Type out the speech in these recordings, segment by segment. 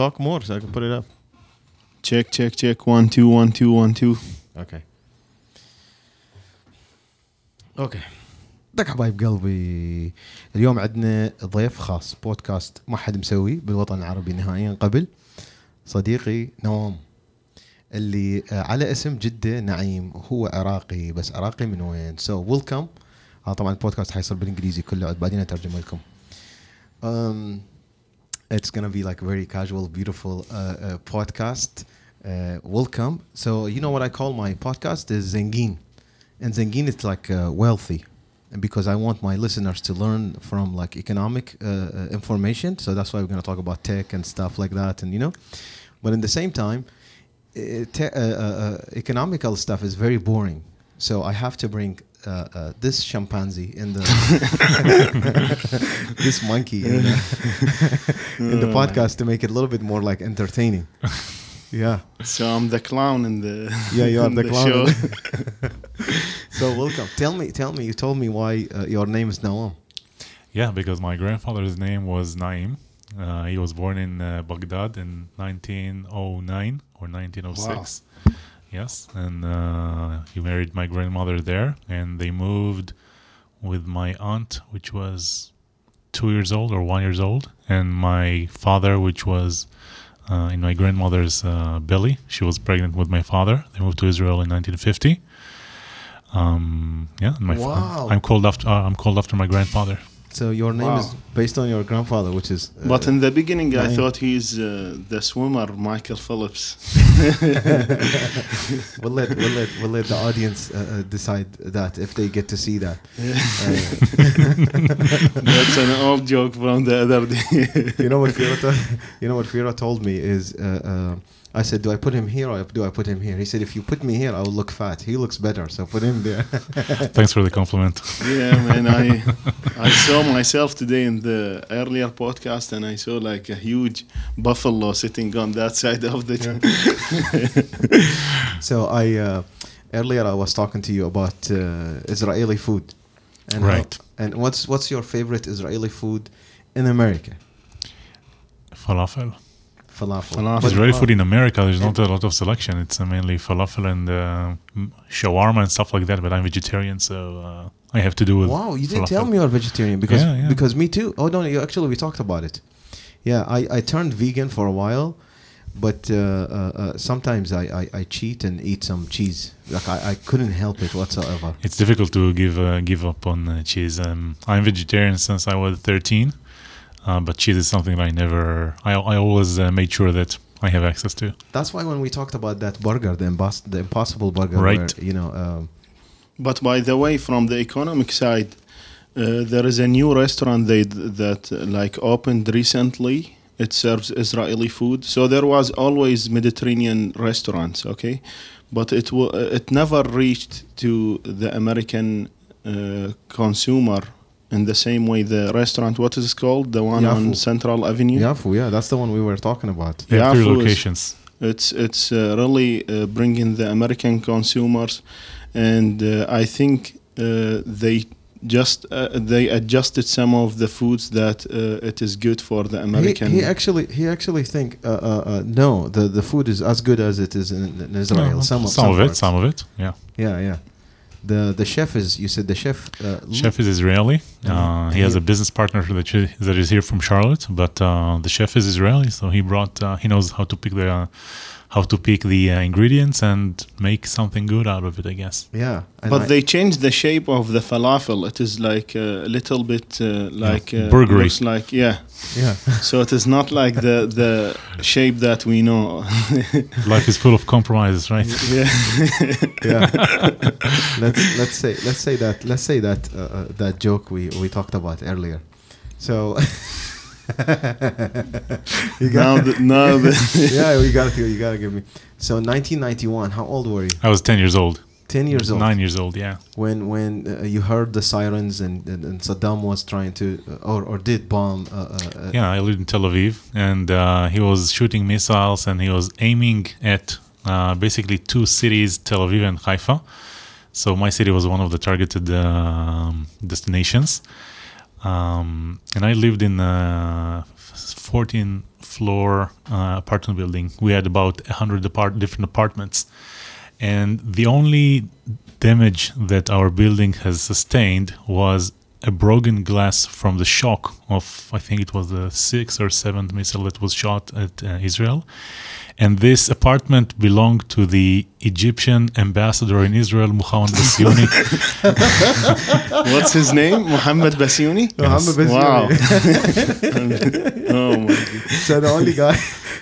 talk more so I can put it up. check check check. One two one two one two. أوكي أوكي دك حبايب قلبي. اليوم عندنا ضيف خاص. بودكاست ما حد مسوي بالوطن العربي نهائيا قبل. صديقي نوام اللي آه، على اسم جدة نعيم. هو عراقي. بس عراقي من وين؟ سو ويلكم آه طبعا البودكاست حيصير بالإنجليزي كله. عاد بعدين اترجم لكم. It's gonna be like a very casual beautiful uh, uh, podcast. Uh, welcome. So you know what I call my podcast is Zengeen. And Zengeen is like uh, wealthy. And because I want my listeners to learn from like economic uh, uh, information. So that's why we're gonna talk about tech and stuff like that and you know. But in the same time uh, te- economical stuff is very boring. So I have to bring uh, uh, this chimpanzee in the this monkey in the, in the podcast to make it a little bit more like entertaining. Yeah. So I'm the clown in the yeah you are in the clown. show. so welcome. Tell me tell me you told me why uh, your name is Noam Yeah, because my grandfather's name was Naim. Uh, he was born in uh, Baghdad in 1909 or 1906. Yes, and uh, he married my grandmother there, and they moved with my aunt, which was two years old or one years old, and my father, which was uh, in my grandmother's uh, belly. She was pregnant with my father. They moved to Israel in 1950. Um, yeah, my fa- I'm called after uh, I'm called after my grandfather. So your name is based on your grandfather which is uh, but in the beginning I thought he's uh, the swimmer Michael Phelps. We'll let we'll let we'll let the audience uh, uh, decide that if they get to see that. That's an old joke from the other day. You know what Fero you know what Fero told me is uh, uh, I said do I put him here or do I put him here he said if you put me here I will look fat he looks better so put him there Thanks for the compliment. yeah man I I saw myself today in the earlier podcast and I saw like a huge buffalo sitting on that side of the so I uh, earlier I was talking to you about uh, Israeli food and how- Right. and what's what's your favorite Israeli food in America Falafel. Falafel, Falafel. But- Israeli food in America, there's not a lot of selection. It's uh, mainly falafel and uh, shawarma and stuff like that. But I'm vegetarian, so uh, I have to do with. Wow, you didn't falafel. tell me you're vegetarian because Yeah, yeah. because me too. Oh no, you actually we talked about it. Yeah, I, I turned vegan for a while, but uh, uh, uh, sometimes I, I, I cheat and eat some cheese. Like I, I couldn't help it whatsoever. It's difficult to give uh, give up on uh, cheese. Um, I'm vegetarian since I was 13, uh, but cheese is something that I never. I, I always uh, made sure that I have access to. That's why when we talked about that burger, the, imbos- the impossible burger, Right. where, you know, um, But by the way, from the economic side, uh, there is a new restaurant they that uh, like opened recently. It serves Israeli food. So there was always Mediterranean restaurants, okay, but it wa- uh, it never reached to the American uh, consumer in the same way. The restaurant, what is it called? The one on Central Avenue. Yafo, yeah, that's the one we were talking about. They have three Yafo is- locations. It's it's uh, really uh, bringing the American consumers, and uh, I think uh, they just uh, they adjusted some of the foods that uh, it is good for the American. he actually he actually think uh, uh, uh, no the the food is as good as it is in, in Israel. No, some, some, of it, parts. some of it. Yeah. Yeah, yeah. The the chef is you said the chef. Uh, Chef is Israeli. Uh, he has a business partner that that is here from Charlotte, but uh, the chef is Israeli, so he brought. Uh, he knows how to pick the uh, how to pick the uh, ingredients and make something good out of it. I guess. yeah, but I- they changed the shape of the falafel. It is like a little bit uh, like uh, burgery. looks like yeah. yeah. So it is not like the the shape that we know. Life is full of compromises, right? yeah. yeah. let's let's say let's say that let's say that uh, uh, that joke we we talked about earlier. So you now got the, now the yeah, you got to you got to give me. So 1991. How old were you? I was ten years old. 10 years old. Nine years old. Yeah. When when uh, you heard the sirens and, and, and Saddam was trying to uh, or or did bomb. Uh, uh, uh, Yeah, I lived in Tel Aviv, and uh, he was shooting missiles, and he was aiming at uh, basically two cities, Tel Aviv and Haifa. So my city was one of the targeted um, destinations, um, and I lived in a f- 14 floor uh, apartment building. We had about 100 apart- different apartments. And the only damage that our building has sustained was a broken glass from the shock of, I think it was the sixth or seventh missile that was shot at uh, Israel. And this apartment belonged to the Egyptian ambassador in Israel, Muhammad Bassiouni. What's his name? Muhammad Bassiouni? Muhammad Wow. Bassiouni. oh my God. so the only guy,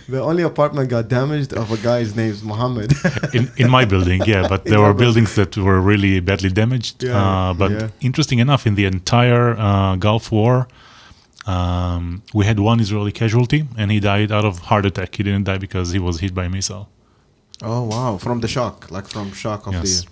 the only apartment got damaged of a guy's name's Muhammad. in, in my building, yeah, but there your were buildings that were really badly damaged. Yeah, uh, but yeah. interesting enough, in the entire uh, Gulf War, um, we had one Israeli casualty, and he died out of heart attack. He didn't die because he was hit by a missile. oh wow! From the shock, like from shock of Yes. the.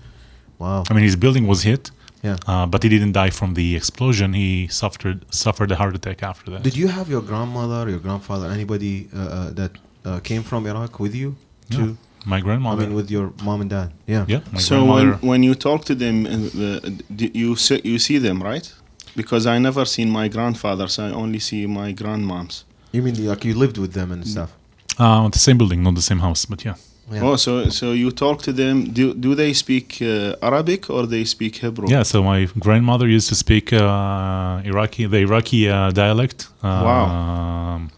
Wow. I mean, his building was hit, Yeah. uh, but he didn't die from the explosion. He suffered suffered a heart attack after that. Did you have your grandmother, your grandfather, anybody uh, uh, that uh, came from Iraq with you? Yeah. To, my I mean, with your mom and dad. Yeah. yeah, my So when, when you talk to them, uh, you see, you see them, right? Because I never seen my grandfathers. I only see my grandmoms. You mean like you lived with them and stuff? Uh, the same building, not the same house, but yeah. Yeah. Oh, so so you talk to them. Do do they speak uh, Arabic or they speak Hebrew? Yeah, so my grandmother used to speak uh, Iraqi, the Iraqi uh, dialect. Um,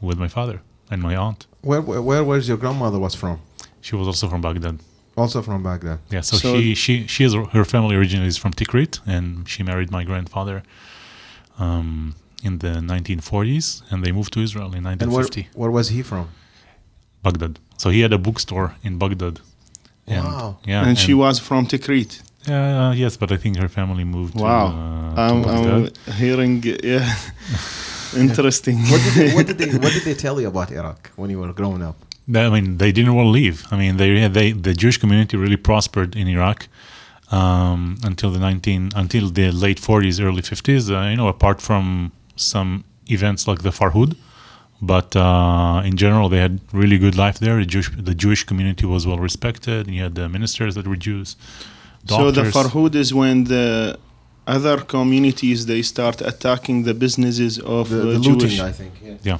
With my father and my aunt. Where, where where was your grandmother was from? She was also from Baghdad. Also from Baghdad. Yeah, so, So- she she she is her family originally is from Tikrit, and she married my grandfather um, in the 1940s, and they moved to Israel in And where 1950. where was he from? Baghdad. So he had a bookstore in Baghdad. And, Wow. Yeah, and, she was from Tikrit. Yeah. Uh, yes, but I think her family moved. Wow. To, uh, I'm, Baghdad. I'm hearing. Yeah, interesting. What did they, what did they what did they tell you about Iraq when you were growing up? I mean, they didn't want to leave. I mean, they they the Jewish community really prospered in Iraq um, until the 19 until the late 40s, early 50s. Uh, you know, apart from some events like the Farhud, but uh, in general, they had really good life there. The Jewish the Jewish community was well respected. And you had the ministers that were Jews. so the. Farhud is when the other communities they start attacking the businesses of The, uh, the Jewish. looting, I think. Yeah. yeah.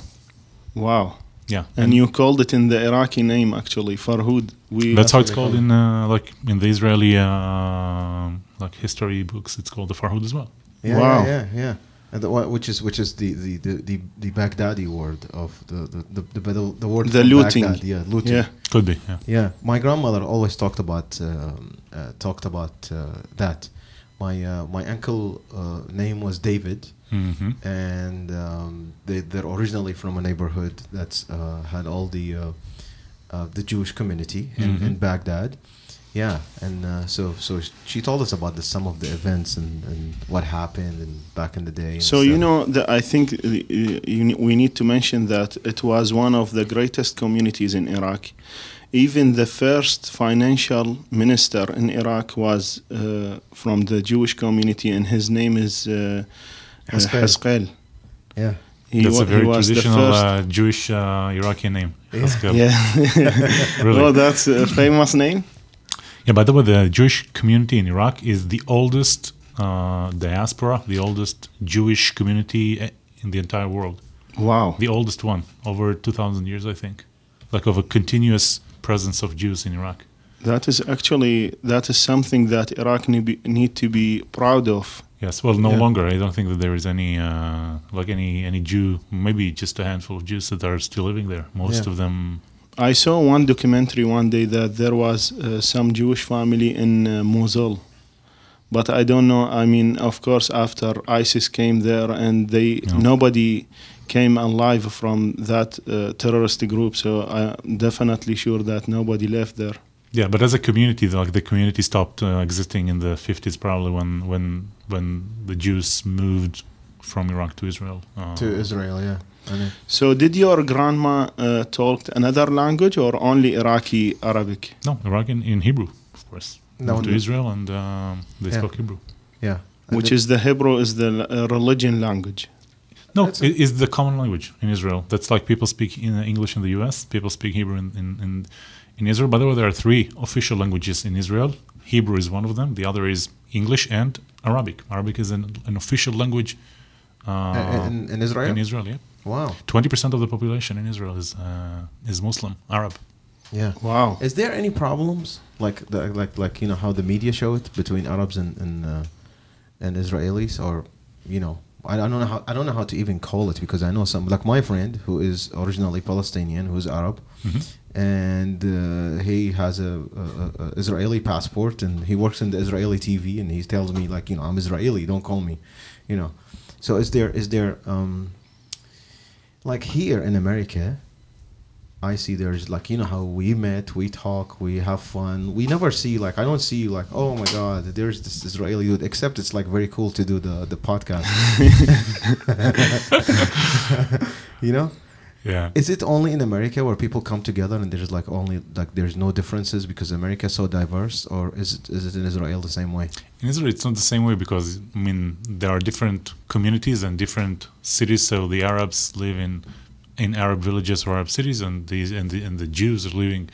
Wow. Yeah, And you called it in the Iraqi name actually, Farhud. We that's how it's called in uh, like in the Israeli uh, like history books. It's called the Farhud as well. Yeah, Wow. yeah, yeah, yeah. And the, what- which is which is the the, the, the, the Baghdadi word of the the the, the, the, the word The looting. Baghdad. Yeah, looting. yeah. Could be. Yeah. Yeah, my grandmother always talked about um, uh, talked about uh, that. My uh, my uncle uh, name was David, hmm and um, they they're originally from a neighborhood that's uh, had all the uh, uh, the Jewish community in, in Mhm. Baghdad. Yeah, and uh, so so she told us about the, some of the events and, and what happened and back in the day. and So you know, the, I think you, we need to mention that it was one of the greatest communities in Iraq. Even the first financial minister in Iraq was uh, from the Jewish community, and his name is uh, uh, Haskel. Haskel. yeah, He, That's wa- a very was traditional uh, Jewish uh, Iraqi name. Yeah. Haskel. yeah, Really? oh, that's a famous name. Yeah, by the way, the Jewish community in Iraq is the oldest uh, diaspora, the oldest Jewish community eh, in the entire world. Wow. The oldest one, over 2,000 years, I think. Like of a continuous presence of Jews in Iraq. That is actually that is something that Iraq need, be, need to be proud of. Yes, well, no Yeah. longer. I don't think that there is any, uh, like any any Jew, maybe just a handful of Jews that are still living there. Most Yeah. of them, I saw one documentary one day that there was uh, some Jewish family in uh, Mosul, but I don't know. I mean, of course, after ISIS came there and they Yeah. nobody came alive from that uh, terrorist group, so I'm definitely sure that nobody left there. yeah. But as a community, like the community stopped uh, existing in the 50s, probably when when when the Jews moved from Iraq to Israel. Uh, to Israel. Yeah, I So, did your grandma uh, talk another language or only Iraqi Arabic? No, Iraqi in, in Hebrew, of course. No, Moved to. Israel and um, they Yeah. spoke Hebrew. yeah. And Which is the Hebrew is the uh, religion language. No, it is the common language in Israel. That's like people speak in English in the U.S. People speak Hebrew in, in, in, in Israel. By the way, there are three official languages in Israel. Hebrew is one of them. The other is English and Arabic. Arabic is an, an official language uh, in, in Israel. in Israel. Yeah. Wow. Twenty percent of the population in Israel is uh, is Muslim, Arab. Yeah. Wow. Is there any problems like the, like like you know how the media show it between Arabs and and, uh, and Israelis or you know I, don't know how I don't know how to even call it because I know some like my friend who is originally Palestinian who's Arab and uh, he has a, a, a Israeli passport and he works in the Israeli TV and he tells me like you know I'm Israeli don't call me you know. So is there is there um, like here in America I see there's like you know how we met, we talk, we have fun. We never see like I don't see like oh my god, there's this Israeli dude. Except it's like very cool to do the the podcast. you know, Yeah. is it only in America where people come together and there's like only like there's no differences because America is so diverse, or is it is it in Israel the same way? In Israel, it's not the same way because I mean there are different communities and different cities. So the Arabs live in in Arab villages or Arab cities, and these and the and the Jews are living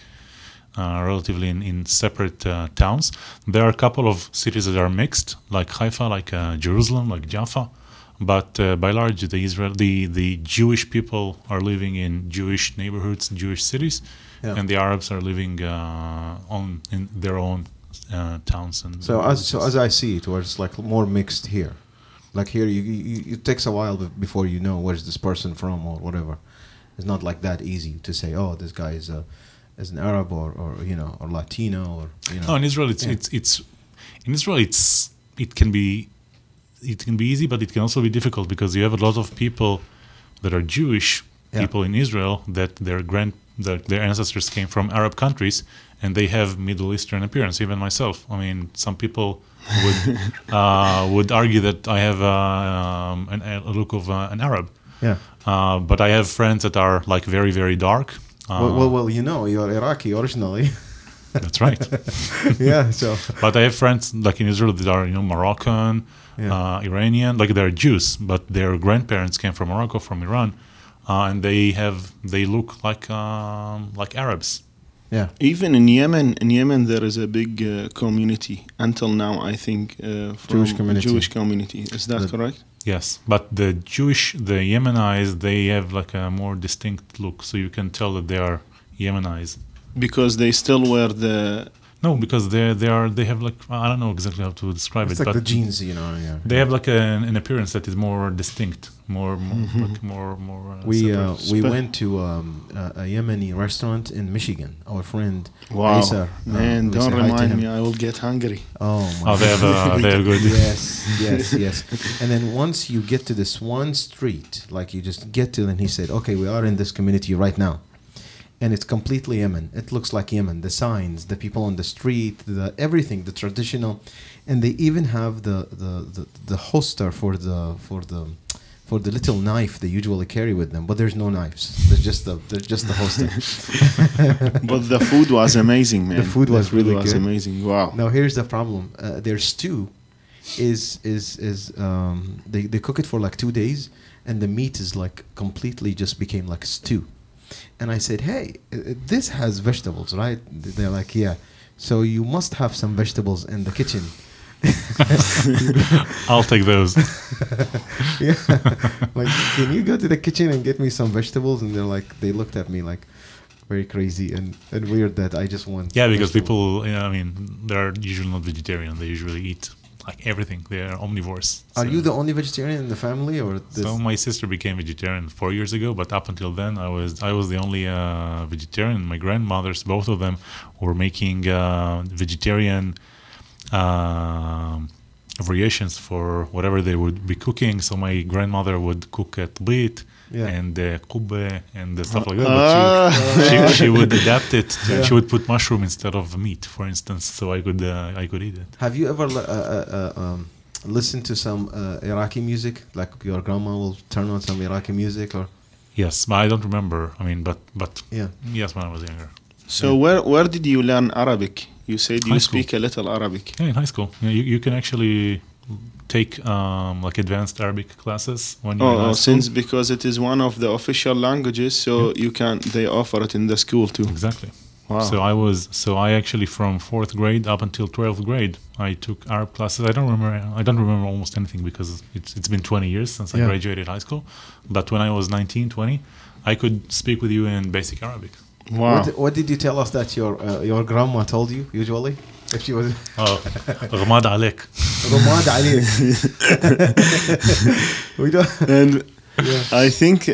uh, relatively in in separate uh, towns. There are a couple of cities that are mixed, like Haifa, like uh, Jerusalem, like Jaffa. But uh, by large, the Israel, the the Jewish people are living in Jewish neighborhoods, Jewish cities, Yeah. and the Arabs are living uh, on in their own uh, towns and. So as so as I see it, where it's like more mixed here, like here you, you it takes a while before you know where's this person from or whatever. It's not like that easy to say, oh, this guy is a is an Arab or, or you know or Latino or you know. No, in Israel, it's Yeah. it's it's in Israel, it's it can be it can be easy, but it can also be difficult because you have a lot of people that are Jewish Yeah. people in Israel that their grand that their ancestors came from Arab countries and they have Middle Eastern appearance. Even myself, I mean, some people would uh, would argue that I have uh, um, an, a look of uh, an Arab. Yeah. Uh, but I have friends that are like very very dark. Uh, well, well, well, you know, you're Iraqi originally. that's right. yeah. So But I have friends like in Israel that are you know Moroccan, Yeah. uh, Iranian, like they're Jews, but their grandparents came from Morocco, from Iran, uh, and they have they look like um, like Arabs. yeah. Even in Yemen, in Yemen there is a big uh, community until now. I think uh, from Jewish community. Jewish community. Is that The- correct? Yes, but the Jewish, the Yemenis, they have like a more distinct look, so you can tell that they are Yemenis. Because they still wear the. No, because they they are they have like I don't know exactly how to describe It's it, like but the genes, you know. Yeah. they have like an, an appearance that is more distinct, more more like more more. Uh, we uh, we Spe- went to um, a, a Yemeni restaurant in Michigan. Our friend Wow. Acer, uh, Man, we don't say hi to remind me. I will get hungry. Oh my Oh, they have, uh, they have good. yes, yes, yes. And then once you get to this one street, like you just get to, and he said, "Okay, we are in this community right now." And it's completely Yemen. It looks like Yemen. The signs, the people on the street, the everything, the traditional, and they even have the the, the, the holster for the for the for the little knife they usually carry with them. But there's no knives. There's just the there's just the holster. But the food was amazing, man. The food was really was good. amazing. Wow. Now here's the problem. Uh, their stew is is is um, they they cook it for like two days, and the meat is like completely just became like stew. And I said, hey, uh, this has vegetables, right? They're like, yeah. So you must have some vegetables in the kitchen. I'll take those. yeah. like, can you go to the kitchen and get me some vegetables? And they're like, they looked at me like very crazy and, and weird that I just want. Yeah, because vegetables. people, you know, I mean, they're usually not vegetarian. They usually eat like everything. They are omnivores. Are So- you the only vegetarian in the family, or this? So my sister became vegetarian four years ago, but up until then, I was I was the only uh, vegetarian. My grandmothers, both of them, were making uh, vegetarian um variations for whatever they would be cooking. So my grandmother would cook at bit Yeah. and uh, kubbe and uh, stuff like that. Ah. But she, she, she would adapt it. To, Yeah. She would put mushroom instead of meat, for instance, so I could uh, I could eat it. Have you ever uh, uh, uh, um, listened to some uh, Iraqi music? Like your grandma will turn on some Iraqi music, or Yes, but I don't remember. I mean, but but yeah. yes, when I was younger. So where where did you learn Arabic? You said you High school. speak a little Arabic. Yeah, in high school, yeah, you, you can actually take um, like advanced Arabic classes when you're in Oh, high oh, since because it is one of the official languages, so you can they offer it in the school too. exactly. Wow. So I was so I actually from fourth grade up until twelfth grade I took Arab classes. I don't remember I don't remember almost anything because it's it's been 20 years since I graduated high school. But when I was 19, 20, I could speak with you in basic Arabic. Wow. What, what did you tell us that your uh, your grandma told you usually? If she was Oh, غماد عليك. رماد عليك. we don't. And I think uh,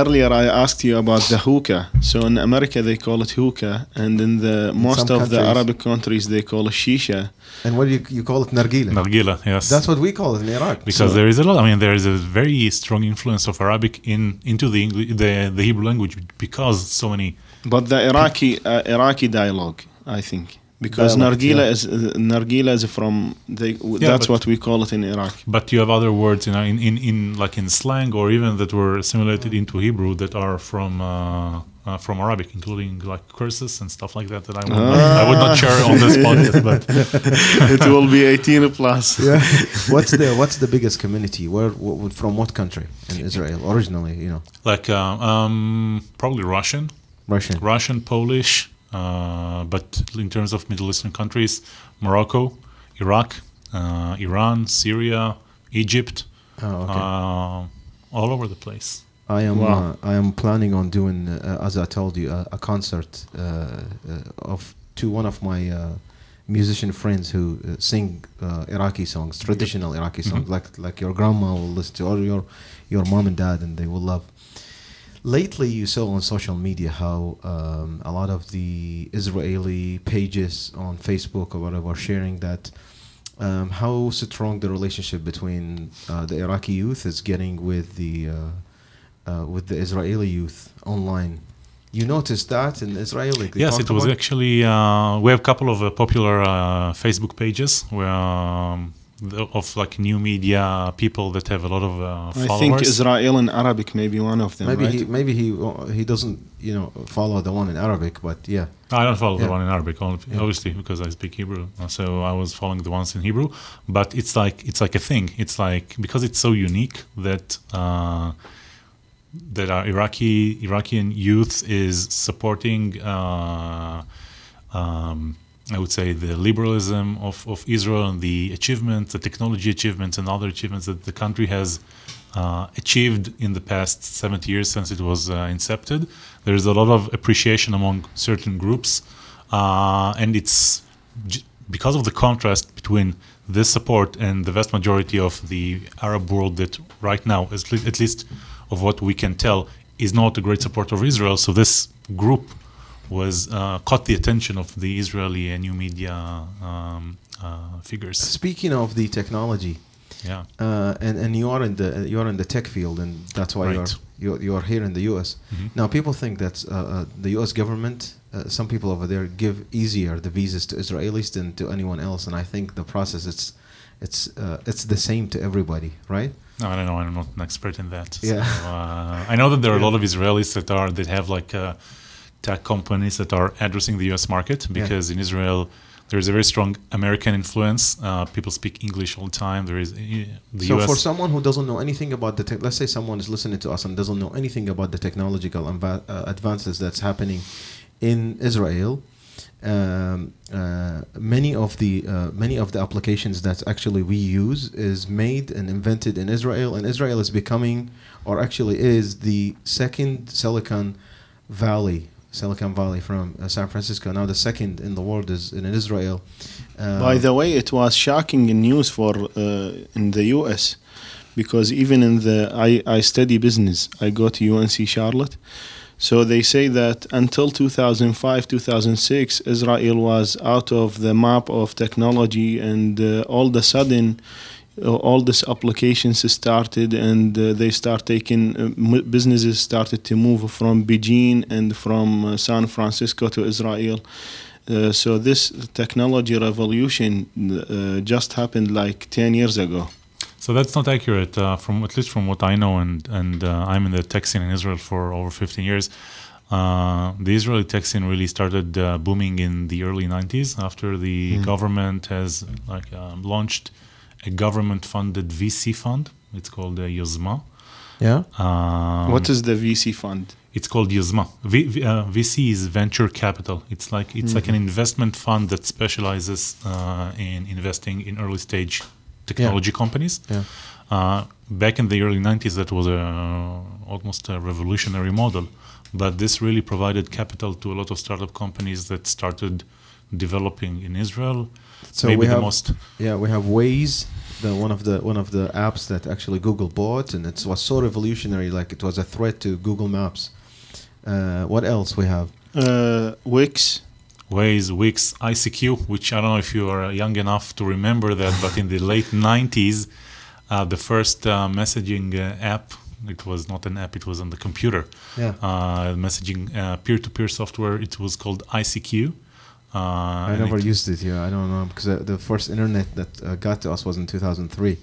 earlier I asked you about the hookah. So in America they call it hookah, and in the most some of the countries. Arabic countries they call it shisha. And what do you, you call it nargila? Nargila, yes. That's what we call it in Iraq. because So- there is a lot. I mean, there is a very strong influence of Arabic in into the English, the the Hebrew language because so many. but the Iraqi uh, Iraqi dialogue, I think, because Dialect, nargila yeah. is uh, nargila is from they, that's but- what we call it in Iraq. But you have other words, you know, in, in, in like in slang or even that were assimilated into Hebrew that are from uh, uh, from Arabic, including like curses and stuff like that. That I would, not, I would not share on this podcast. But it will be 18 plus. yeah. what's the what's the biggest community? Where wh- from what country in Israel originally? You know, like uh, um, probably Russian, Russian. Russian, Polish, uh, but in terms of Middle Eastern countries, Morocco, Iraq, uh, Iran, Syria, Egypt, Oh, okay. uh, all over the place. I am Wow. uh, I am planning on doing, uh, as I told you, a, a concert uh, uh, of to one of my uh, musician friends who uh, sing uh, Iraqi songs, traditional Iraqi songs, Mhm. like like your grandma will listen to, or your your mom and dad, and they will love. Lately, you saw on social media how um, a lot of the Israeli pages on Facebook or whatever are sharing that um, how strong the relationship between uh, the Iraqi youth is getting with the uh, uh, with the Israeli youth online. You noticed that in Israel? Like they yes, it was actually. Uh, we have a couple of uh, popular uh, Facebook pages where um, of like new media people that have a lot of uh, I think Israel and Arabic may be one of them, Maybe right? he maybe he uh, he doesn't you know follow the one in Arabic, but yeah. I don't follow Yeah. the one in Arabic, only, Yeah. obviously, because I speak Hebrew. Uh, So I was following the ones in Hebrew. But it's like it's like a thing. It's like because it's so unique that uh, that our Iraqi Iraqian youth is supporting. Uh, um, I would say the liberalism of, of Israel and the achievements, the technology achievements, and other achievements that the country has uh, achieved in the past 70 years since it was uh, incepted. There is a lot of appreciation among certain groups, uh, and it's because of the contrast between this support and the vast majority of the Arab world that right now, at least of what we can tell, is not a great supporter of Israel. So this group was uh, caught the attention of the Israeli and new media um, uh, figures. Speaking of the technology, Yeah. uh, and and you are in the you are in the tech field, and that's why Right. you're you're you're here in the U.S. Mhm. Now people think that uh, uh, the U.S. government, uh, some people over there give easier the visas to Israelis than to anyone else, and I think the process it's it's uh, it's the same to everybody, right? No, I don't know. I'm not an expert in that. Yeah. So, uh, I know that there are a lot of Israelis that are that have like uh, tech companies that are addressing the U.S. market because in Israel there is a very strong American influence. Uh, people speak English all the time. There is uh, the so U.S. for someone who doesn't know anything about the tech, let's say someone is listening to us and doesn't know anything about the technological adva- uh, advances that's happening in Israel. Um, uh, many of the uh, many of the applications that actually we use is made and invented in Israel, and Israel is becoming, or actually is the second Silicon Valley, Silicon Valley from uh, San Francisco. Now the second in the world is in Israel. Uh, By the way, it was shocking news for uh, in the U.S. because even in the I, I study business. I go to UNC Charlotte, so they say that until 2005 2006, Israel was out of the map of technology, and uh, all of a sudden. Uh, All these applications started, and uh, they start taking uh, businesses started to move from Beijing and from uh, San Francisco to Israel. Uh, so this technology revolution uh, just happened like 10 years ago. So that's not accurate, uh, from at least from what I know, and and uh, I'm in the tech scene in Israel for over 15 years. Uh, the Israeli tech scene really started uh, booming in the early 90s after the government has like launched a government-funded VC fund. It's called uh, Yozma, Yeah. Um, what is the VC fund? It's called Yozma. V, v, uh, VC is venture capital. It's like it's like an investment fund that specializes uh, in investing in early stage technology companies. Yeah. Uh, back in the early 90s, that was a almost a revolutionary model, but this really provided capital to a lot of startup companies that started developing in Israel. So Maybe we the have most yeah we have Waze, the one of the one of the apps that actually Google bought, and it was so revolutionary. Like it was a threat to Google Maps. Uh, what else we have? Uh, Wix. Waze, Wix, ICQ, which I don't know if you are young enough to remember that, but in the late 90s, uh, the first uh, messaging uh, app, it was not an app, it was on the computer, Yeah. uh, messaging uh, peer-to-peer software, it was called ICQ. Uh, I never used it. Yeah, I don't know because uh, the first internet that uh, got to us was in 2003.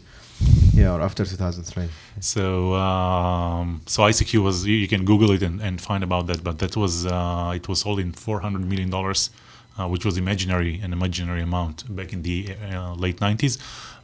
Yeah, or after 2003. So um, so ICQ was you, you can Google it and, and find about that, but that was uh, it was sold in 400 million dollars, uh, which was imaginary an imaginary amount back in the uh, late 90s,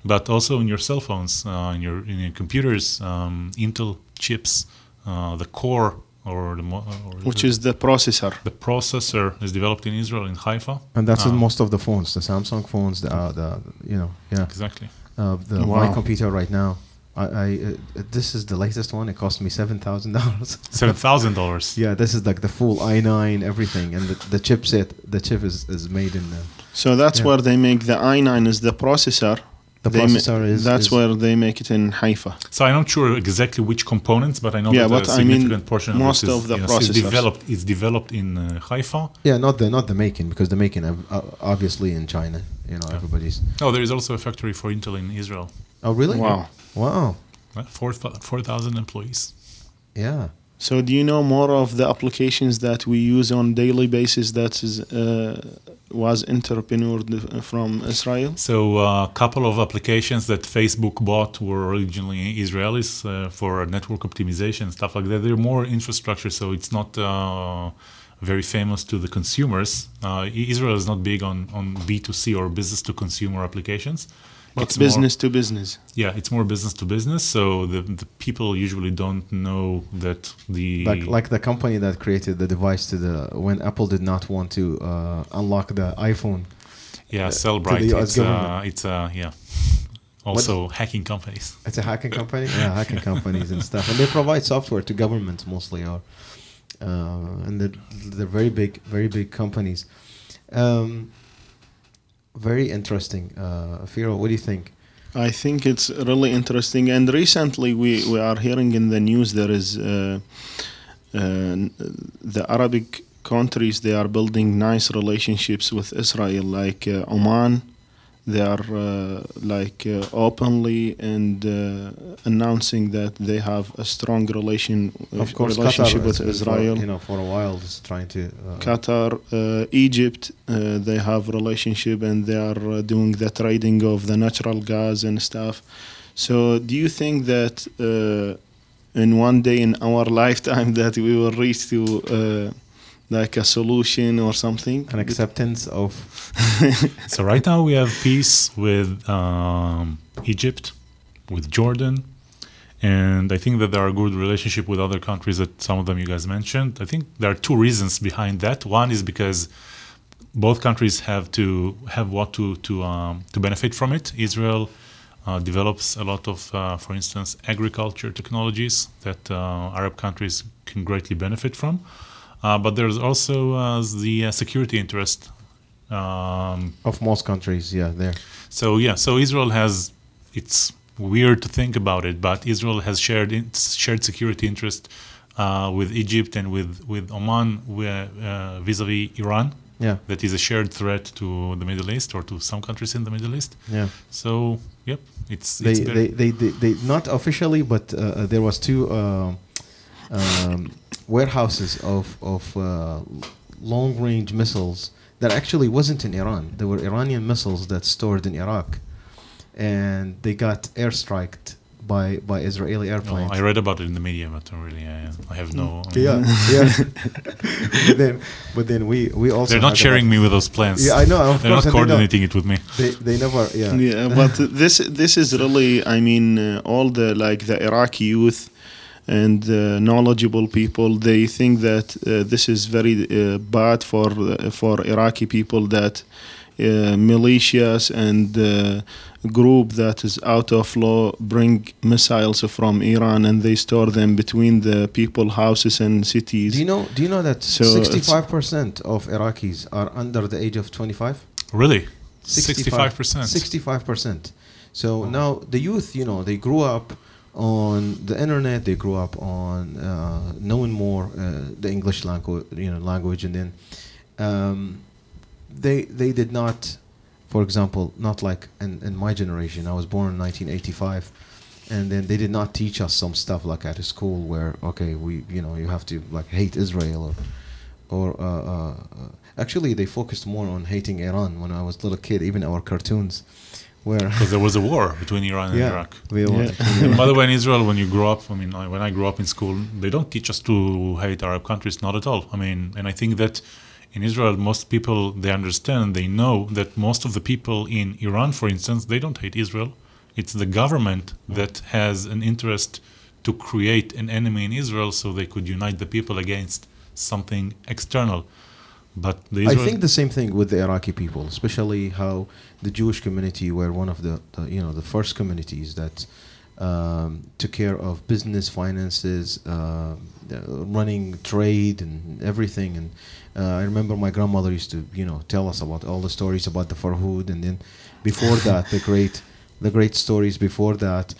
but also in your cell phones, uh, in your in your computers, um, Intel chips, uh, the core or the mo- or which the, is the processor. the processor is developed in Israel in Haifa. And that's in Uh, most of the phones, the Samsung phones, the, uh, the you know, yeah, Exactly. uh, the Wow. my computer right now. I, I uh, this is the latest one. It cost me seven thousand dollars. Seven thousand dollars. Yeah, this is like the full i9 everything, and the, the chipset, the chip is, is made in the, So that's Yeah. where they make the i9 is the processor. The They ma- processor is. That's is, where they make it in Haifa. So I'm not sure exactly which components, but I know Yeah, that but a I mean, significant portion of most this is, of the yes, is processors. developed. It's developed in uh, Haifa. Yeah, not the not the making because the making uh, uh, obviously in China. You know, Yeah. everybody's. Oh, there is also a factory for Intel in Israel. Oh, really? Wow. Wow. Four four thousand employees. Yeah. So do you know more of the applications that we use on daily basis that is uh, was entrepreneured from Israel? So a couple of applications that Facebook bought were originally Israelis uh, for network optimization stuff like that. They're more infrastructure, so it's not uh, very famous to the consumers. Uh, Israel is not big on on B2C or business to consumer applications. But It's more- business to business. Yeah, it's more business to business. So the, the people usually don't know that the Like like the company that created the device to the when Apple did not want to uh, unlock the iPhone. yeah uh, Cellebrite. to the It's uh, it's uh, yeah. Also hacking companies. It's a hacking company. Yeah, hacking companies and stuff, and they provide software to governments mostly, or uh, and they're, they're very big, very big companies. Um, very interesting. Uh, Fero, what do you think? I think it's really interesting. And recently, we, we are hearing in the news there is uh, uh, the Arabic countries they are building nice relationships with Israel, like uh, Oman. They are uh, like uh, openly and uh, announcing that they have a strong relation Of course, relationship Qatar with Israel. For, you know, for a while, is trying to. Uh, Qatar, uh, Egypt, uh, they have relationship and they are uh, doing the trading of the natural gas and stuff. So, do you think that uh, in one day in our lifetime that we will reach to uh, like a solution or something? an acceptance of So right now we have peace with um, Egypt, with Jordan, and I think that there are good relationship with other countries that some of them you guys mentioned. I think there are two reasons behind that. One is because both countries have to have what to to um, to benefit from it. Israel uh, develops a lot of, uh, for instance, agriculture technologies that uh, Arab countries can greatly benefit from. Uh, but there's also uh, the uh, security interest. Um, of most countries. Yeah, there. so yeah, so Israel has it's weird to think about it, but Israel has shared in, shared security interest uh, with Egypt and with with Oman uh, vis-a-vis Iran. Yeah, That is a shared threat to the Middle East or to some countries in the Middle East. yeah. So yep, it's They, it's they, they, they, they, not officially, but uh, there was two um, warehouses of of uh, long range missiles that actually wasn't in Iran. They were Iranian missiles that stored in Iraq, and they got airstriked by by Israeli no, airplanes. I read about it in the media, but I really I, I have no. yeah, yeah. but then, but then we we also They're not sharing me with those plans. Yeah, I know. Of They're course, not and they coordinating it with me. They, they never. Yeah. yeah but this this is really i mean uh, all the like the iraqi youth and uh, knowledgeable people. They think that uh, this is very uh, bad for uh, for Iraqi people that uh, militias and uh, group that is out of law bring missiles from Iran and they store them between the people houses and cities. Do you know? Do you know that So sixty-five percent of Iraqis are under the age of twenty-five? Really? 65%. Sixty-five percent. So now the youth, you know, they grew up on the internet. They grew up on uh, knowing more uh, the English language, you know, language, and then um, they they did not, for example, not like in, in my generation. I was born in 1985, and then they did not teach us some stuff like at a school where okay, we you know you have to like hate Israel or or uh, uh, uh, actually they focused more on hating Iran when I was a little kid. Even our cartoons, where Because there was a war between Iran and yeah, Iraq. we were- And by the way, in Israel, when you grow up, I mean, I- when I grew up in school, they don't teach us to hate Arab countries, not at all. I mean, and I think that in Israel, most people they understand, they know that most of the people in Iran, for instance, they don't hate Israel. It's the government that has an interest to create an enemy in Israel, so they could unite the people against something external. But I think the same thing with the Iraqi people, especially how the Jewish community were one of the, the you know the first communities that um, took care of business, finances, uh, running trade, and everything. And uh, I remember my grandmother used to you know tell us about all the stories about the Farhud, and then before that the great the great stories before that.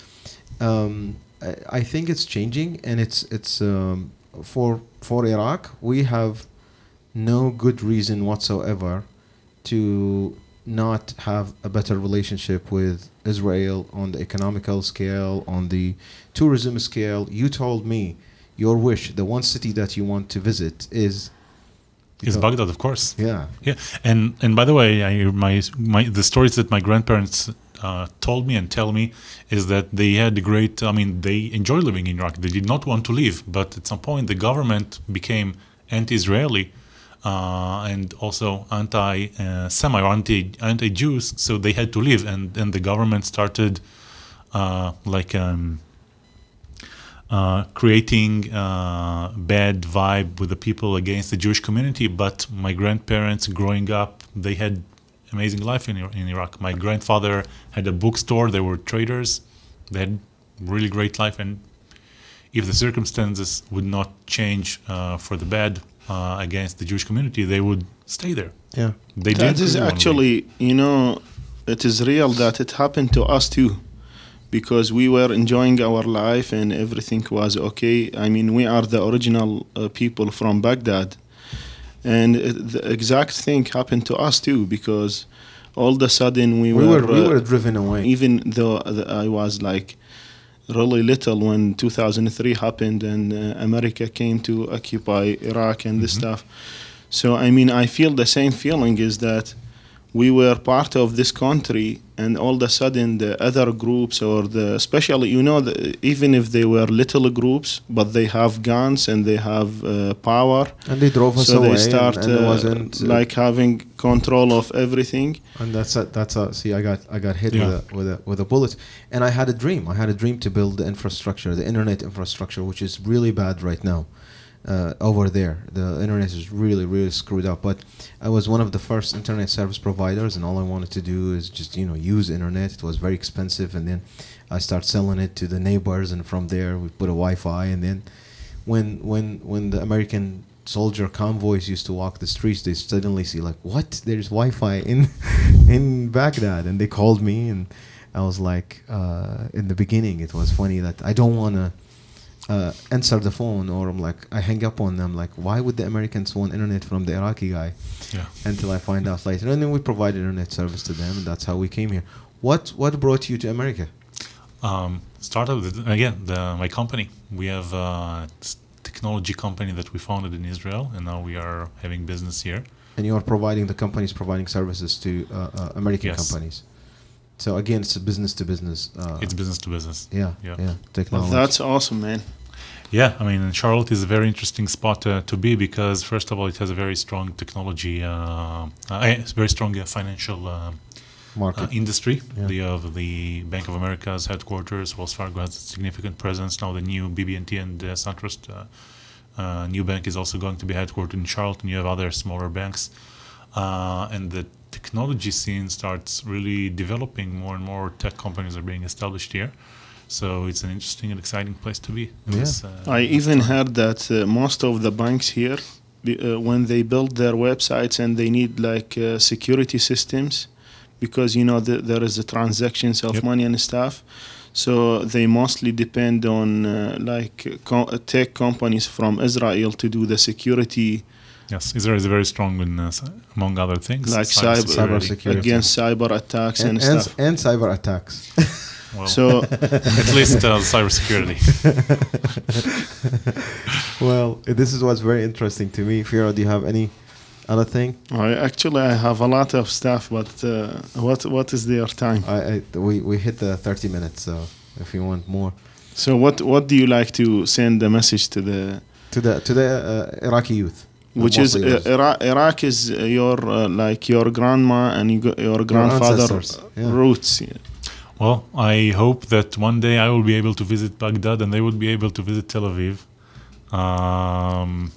Um, I, I think it's changing, and it's it's um, for for Iraq we have no good reason whatsoever to not have a better relationship with Israel on the economical scale, on the tourism scale. You told me your wish, the one city that you want to visit is. is Baghdad, of course. Yeah. Yeah, and and by the way, I, my my the stories that my grandparents uh, told me and tell me is that they had a great. I mean, they enjoy living in Iraq. They did not want to leave, but at some point the government became anti-Israeli. Uh, and also anti uh, semi anti anti Jews, so they had to leave, and the government started uh, like um, uh, creating uh, bad vibe with the people against the Jewish community. But my grandparents, growing up, they had amazing life in in Iraq. My grandfather had a bookstore. They were traders. They had really great life, and if the circumstances would not change uh, for the bad uh, against the Jewish community, they would stay there. Yeah. They That didn't is really wanna leave. actually, you know, it is real that it happened to us too, because we were enjoying our life and everything was okay. I mean, we are the original uh, people from Baghdad, and it, the exact thing happened to us too, because all of a sudden we, We were we uh, were driven away. even though I was like really little when 2003 happened and uh, America came to occupy Iraq and this stuff. So I mean, I feel the same feeling is that we were part of this country, and all of a sudden the other groups or the especially you know the, even if they were little groups, but they have guns and they have uh, power. and they drove us So away. they start and, and uh, wasn't uh, like having control of everything. And that's a, that's a, see, I got I got hit Yeah. with a with a with a bullet, and I had a dream. I had a dream to build the infrastructure, the internet infrastructure, which is really bad right now. Uh, over there, the internet is really really screwed up. But I was one of the first internet service providers, and all I wanted to do is just you know use internet. It was very expensive, and then I start selling it to the neighbors, and from there we put a Wi-Fi, and then when when when the American soldier convoys used to walk the streets, they suddenly see like, what? There's Wi-Fi in in Baghdad, and they called me, and I was like, uh, in the beginning, it was funny that I don't want to. Uh, answer the phone or I'm like I hang up on them like why would the Americans want internet from the Iraqi guy Yeah. until I find out later and then we provide internet service to them and that's how we came here what what brought you to America um, started with again the, my company. We have a technology company that we founded in Israel, and now we are having business here. and you are providing the companies providing services to uh, uh, American Yes. companies. So again, it's a business to business. Uh, It's business to business. yeah, yeah, yeah. Well, technology. that's awesome, man. Yeah, I mean, Charlotte is a very interesting spot uh, to be because, first of all, it has a very strong technology, uh, uh, very strong uh, financial uh, Market. uh, industry. Yeah. The the Bank of America's headquarters, Wells Fargo has a significant presence now. The new BB&T and uh, SunTrust uh, uh, new bank is also going to be headquartered in Charlotte, and you have other smaller banks, uh, and the technology scene starts really developing. More and more tech companies are being established here. So it's an interesting and exciting place to be. Yeah. this, uh, I even heard that uh, most of the banks here, uh, when they build their websites and they need like uh, security systems, because you know the, there is the transactions of Yep. money and stuff, so they mostly depend on uh, like co- tech companies from Israel to do the security Yes, Israel is very strong in, uh, among other things, Like cyber- cybersecurity. cybersecurity. against cyber attacks and, and, and, stuff. and cyber attacks. Well, So at least uh, cybersecurity. well, this is what's very interesting to me. Fero, do you have any other thing? I actually I have a lot of stuff, but uh, what what is their time? I, I we we hit the 30 minutes, so if you want more So what what do you like to send a message to the to the to the uh, Iraqi youth, which is uh. Iraq, Iraq is uh, your uh, like your grandma and you go, your grandfather ancestors, yeah. roots. Well, I hope that one day I will be able to visit Baghdad and they will be able to visit Tel Aviv. Um,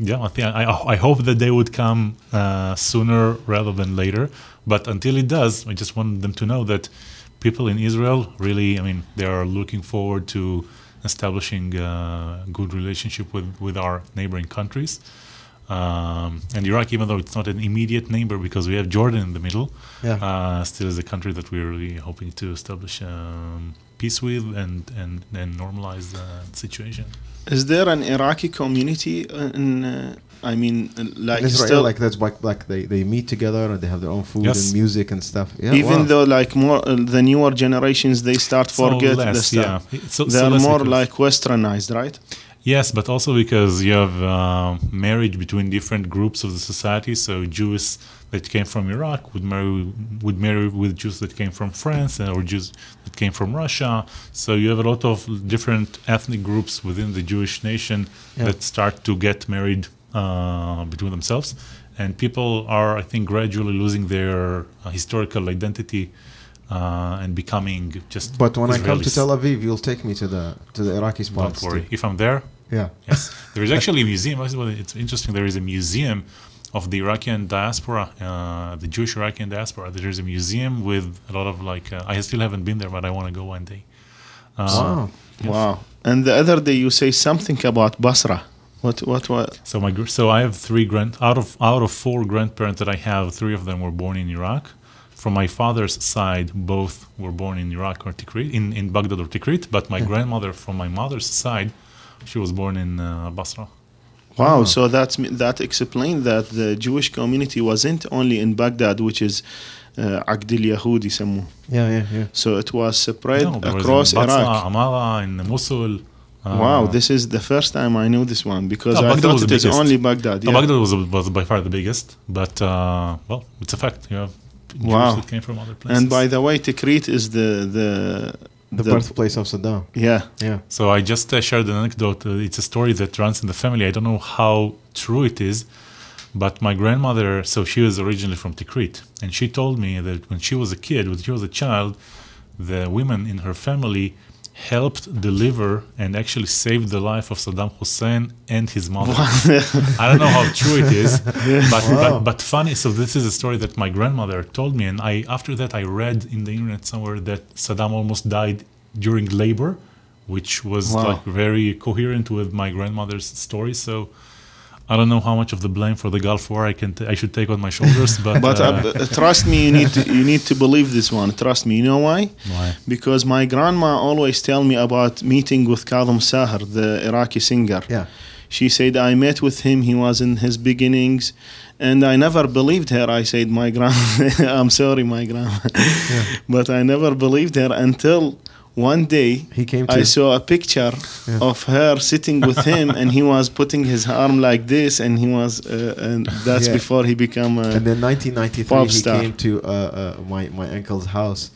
yeah, I think I, I hope that they would come uh, sooner rather than later. But until it does, I just want them to know that people in Israel really, I mean, they are looking forward to establishing a good relationship with, with our neighboring countries. Um, and Iraq, even though it's not an immediate neighbor because we have Jordan in the middle, Yeah. uh, still is a country that we're really hoping to establish um, peace with and, and, and normalize the situation. Is there an Iraqi community in? Uh, I mean, uh, like Israel, still, like that's like like they, they meet together and they have their own food Yes. and music and stuff. Yeah, even wow. though like more uh, the newer generations they start So forget the stuff. yeah. So- They so are less more like westernized, right? Yes, but also because you have uh, marriage between different groups of the society. So Jews that came from Iraq would marry would marry with Jews that came from France uh, or Jews that came from Russia. So you have a lot of different ethnic groups within the Jewish nation Yeah. that start to get married uh, between themselves, and people are, I think, gradually losing their uh, historical identity uh, and becoming just. But when I come to Tel Aviv, you'll take me to the to the Iraqi spots. Don't worry. too. If I'm there, Yeah. Yes, there is actually a museum. this is what It's interesting. There is a museum of the Iraqi diaspora, uh, the Jewish Iraqi diaspora. There is a museum with a lot of like. Uh, I still haven't been there, but I want to go one day. Uh, Wow. Wow. And the other day you say something about Basra. What what what? So my gr- so I have three grand out of out of four grandparents that I have. Three of them were born in Iraq From my father's side, both were born in Iraq or Tikrit, in, in Baghdad or Tikrit. But my grandmother, from my mother's side, she was born in uh, Basra. Wow. Wow. So that's that explained that the Jewish community wasn't only in Baghdad, which is uh, عقد اليهود يسموه. Yeah, yeah, yeah. So it was spread No, there was across in Basra, Iraq. Amara, in Mosul. uh, wow, this is the first time I know this one because No, I Baghdad thought was it the is biggest. only Baghdad. No, Yeah. Baghdad was, was by far the biggest, but uh, well, it's a fact. You have Jews Wow. that came from other places. and by the way, Tikrit is the the The, birthplace of Saddam. yeah. Yeah. so I just uh, shared an anecdote. Uh, it's a story that runs in the family. I don't know how true it is, but my grandmother. So she was originally from Tikrit, and she told me that when she was a kid, when she was a child, the women in her family helped deliver and actually saved the life of Saddam Hussein and his mother. I don't know how true it is, but, Wow. but but funny. So this is a story that my grandmother told me, and I after that I read in the internet somewhere that Saddam almost died during labor, which was Wow. like very coherent with my grandmother's story. So I don't know how much of the blame for the Gulf War I can t- I should take on my shoulders, but, But uh, uh, trust me, you need to, you need to believe this one. Trust me. You know why? why? Because my grandma always tell me about meeting with Kadhim Sahar, the Iraqi singer. Yeah. She said I met with him. He was in his beginnings, and I never believed her. I said, "My grandma, I'm sorry, my grandma," but I never believed her until one day He came to I saw a picture Yeah. of her sitting with him, and he was putting his arm like this, and he was, uh, and that's Yeah. before he became a. And then 1993, he came to uh, uh, my my uncle's house,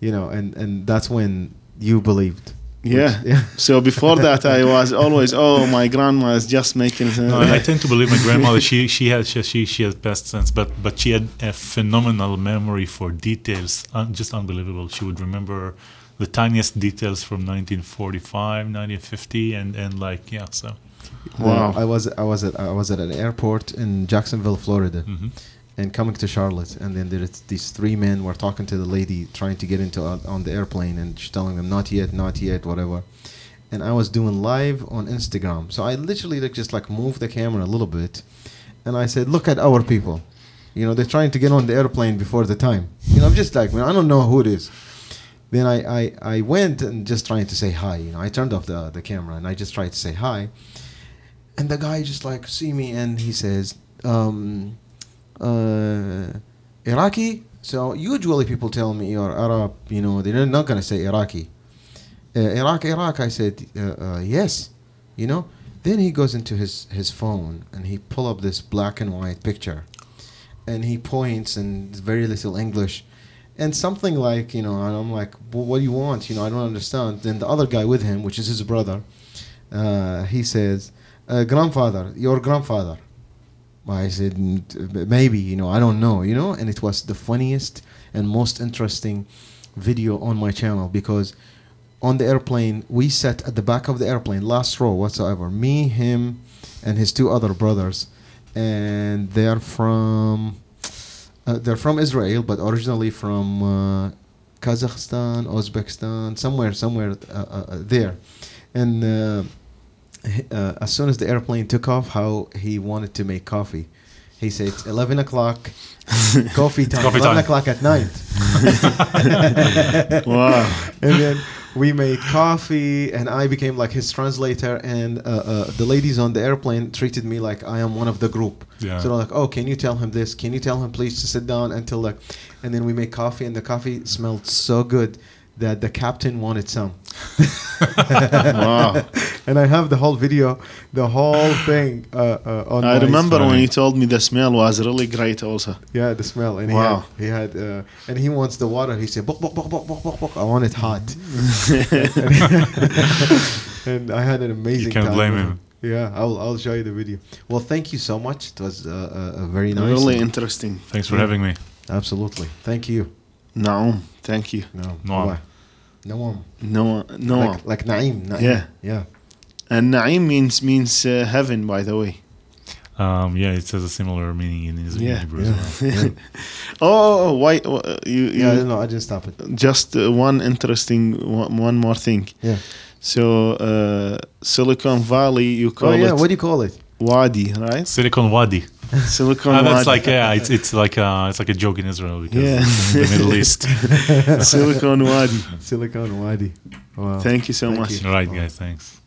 you know, and and that's when you believed. Yeah. yeah. So before that, I was always, oh, my grandma is just making. No, I, I tend to believe my grandmother. She she had she she, she had best sense, but but she had a phenomenal memory for details, un, just unbelievable. She would remember the tiniest details from 1945, 1950, and and like yeah. So Wow. Uh, I was I was at I was at an airport in Jacksonville, Florida, mhm. and coming to Charlotte, and then there's these three men were talking to the lady trying to get into on, on the airplane, and she's telling them not yet, not yet, whatever. And I was doing live on Instagram, so I literally like just like moved the camera a little bit, and I said, "Look at our people, you know, they're trying to get on the airplane before the time. You know, I'm just like, man, I don't know who it is." Then I, I, I went and just trying to say hi. You know, I turned off the the camera and I just tried to say hi, and the guy just like see me and he says, um, uh, Iraqi. So usually people tell me you're Arab. You know, they're not gonna say Iraqi. Uh, Iraq, Iraq. I said uh, uh, yes. You know. Then he goes into his his phone and he pull up this black and white picture, and he points and very little English, and something like you know. And I'm like, well, what do you want? You know, I don't understand. Then the other guy with him, which is his brother, uh, he says, uh, grandfather, your grandfather. I said, "Mm, maybe, you know, I don't know, you know, and it was the funniest and most interesting video on my channel because on the airplane, we sat at the back of the airplane, last row whatsoever, me, him, and his two other brothers, and they're from, uh, they're from Israel, but originally from uh, Kazakhstan, Uzbekistan, somewhere, somewhere uh, uh, uh, there, and. Uh, uh, as soon as the airplane took off, how he wanted to make coffee. He said, it's 11 o'clock, coffee time, Coffee 11 time. o'clock at night. Wow. and then we made coffee, and I became like his translator. And uh, uh, the ladies on the airplane treated me like I am one of the group. Yeah. So they're like, "Oh, can you tell him this? Can you tell him please to sit down until like?" And then we made coffee, and the coffee smelled so good that the captain wanted some. Wow. And I have the whole video, the whole thing uh, uh, on. I my remember when funny. you told me the smell was really great also. Yeah, the smell, and Wow. he had, he had uh, and he wants the water. He said, "Bok, bok, bok, bok, bok, bok, bok. I want it hot." and I had an amazing. You can't time blame him. Yeah, I'll I'll show you the video. Well, thank you so much. It was uh, uh, uh, very nice. Really interesting. Thanks for having me. absolutely. Thank you. Naum. Thank you. No, Noam. bye. Noam. No, no. Like, like Naim. Naim. Yeah. Yeah. And Naim means means uh, heaven, by the way. Um, yeah, it has a similar meaning in Israel. Yeah. Hebrew as well. yeah. Oh, why uh, you, you Yeah, no, I didn't stop it. just uh, one interesting one, one more thing. Yeah. So uh, Silicon Valley, you call Oh yeah, it what do you call it? Wadi, right? Silicon Wadi. Silicon Ah, that's Wadi. like yeah, it's it's like uh, it's like a joke in Israel because Yeah. the Middle East. Silicon Wadi. Silicon Wadi. Wow. Thank you so Thank much. you. All right, guys, thanks.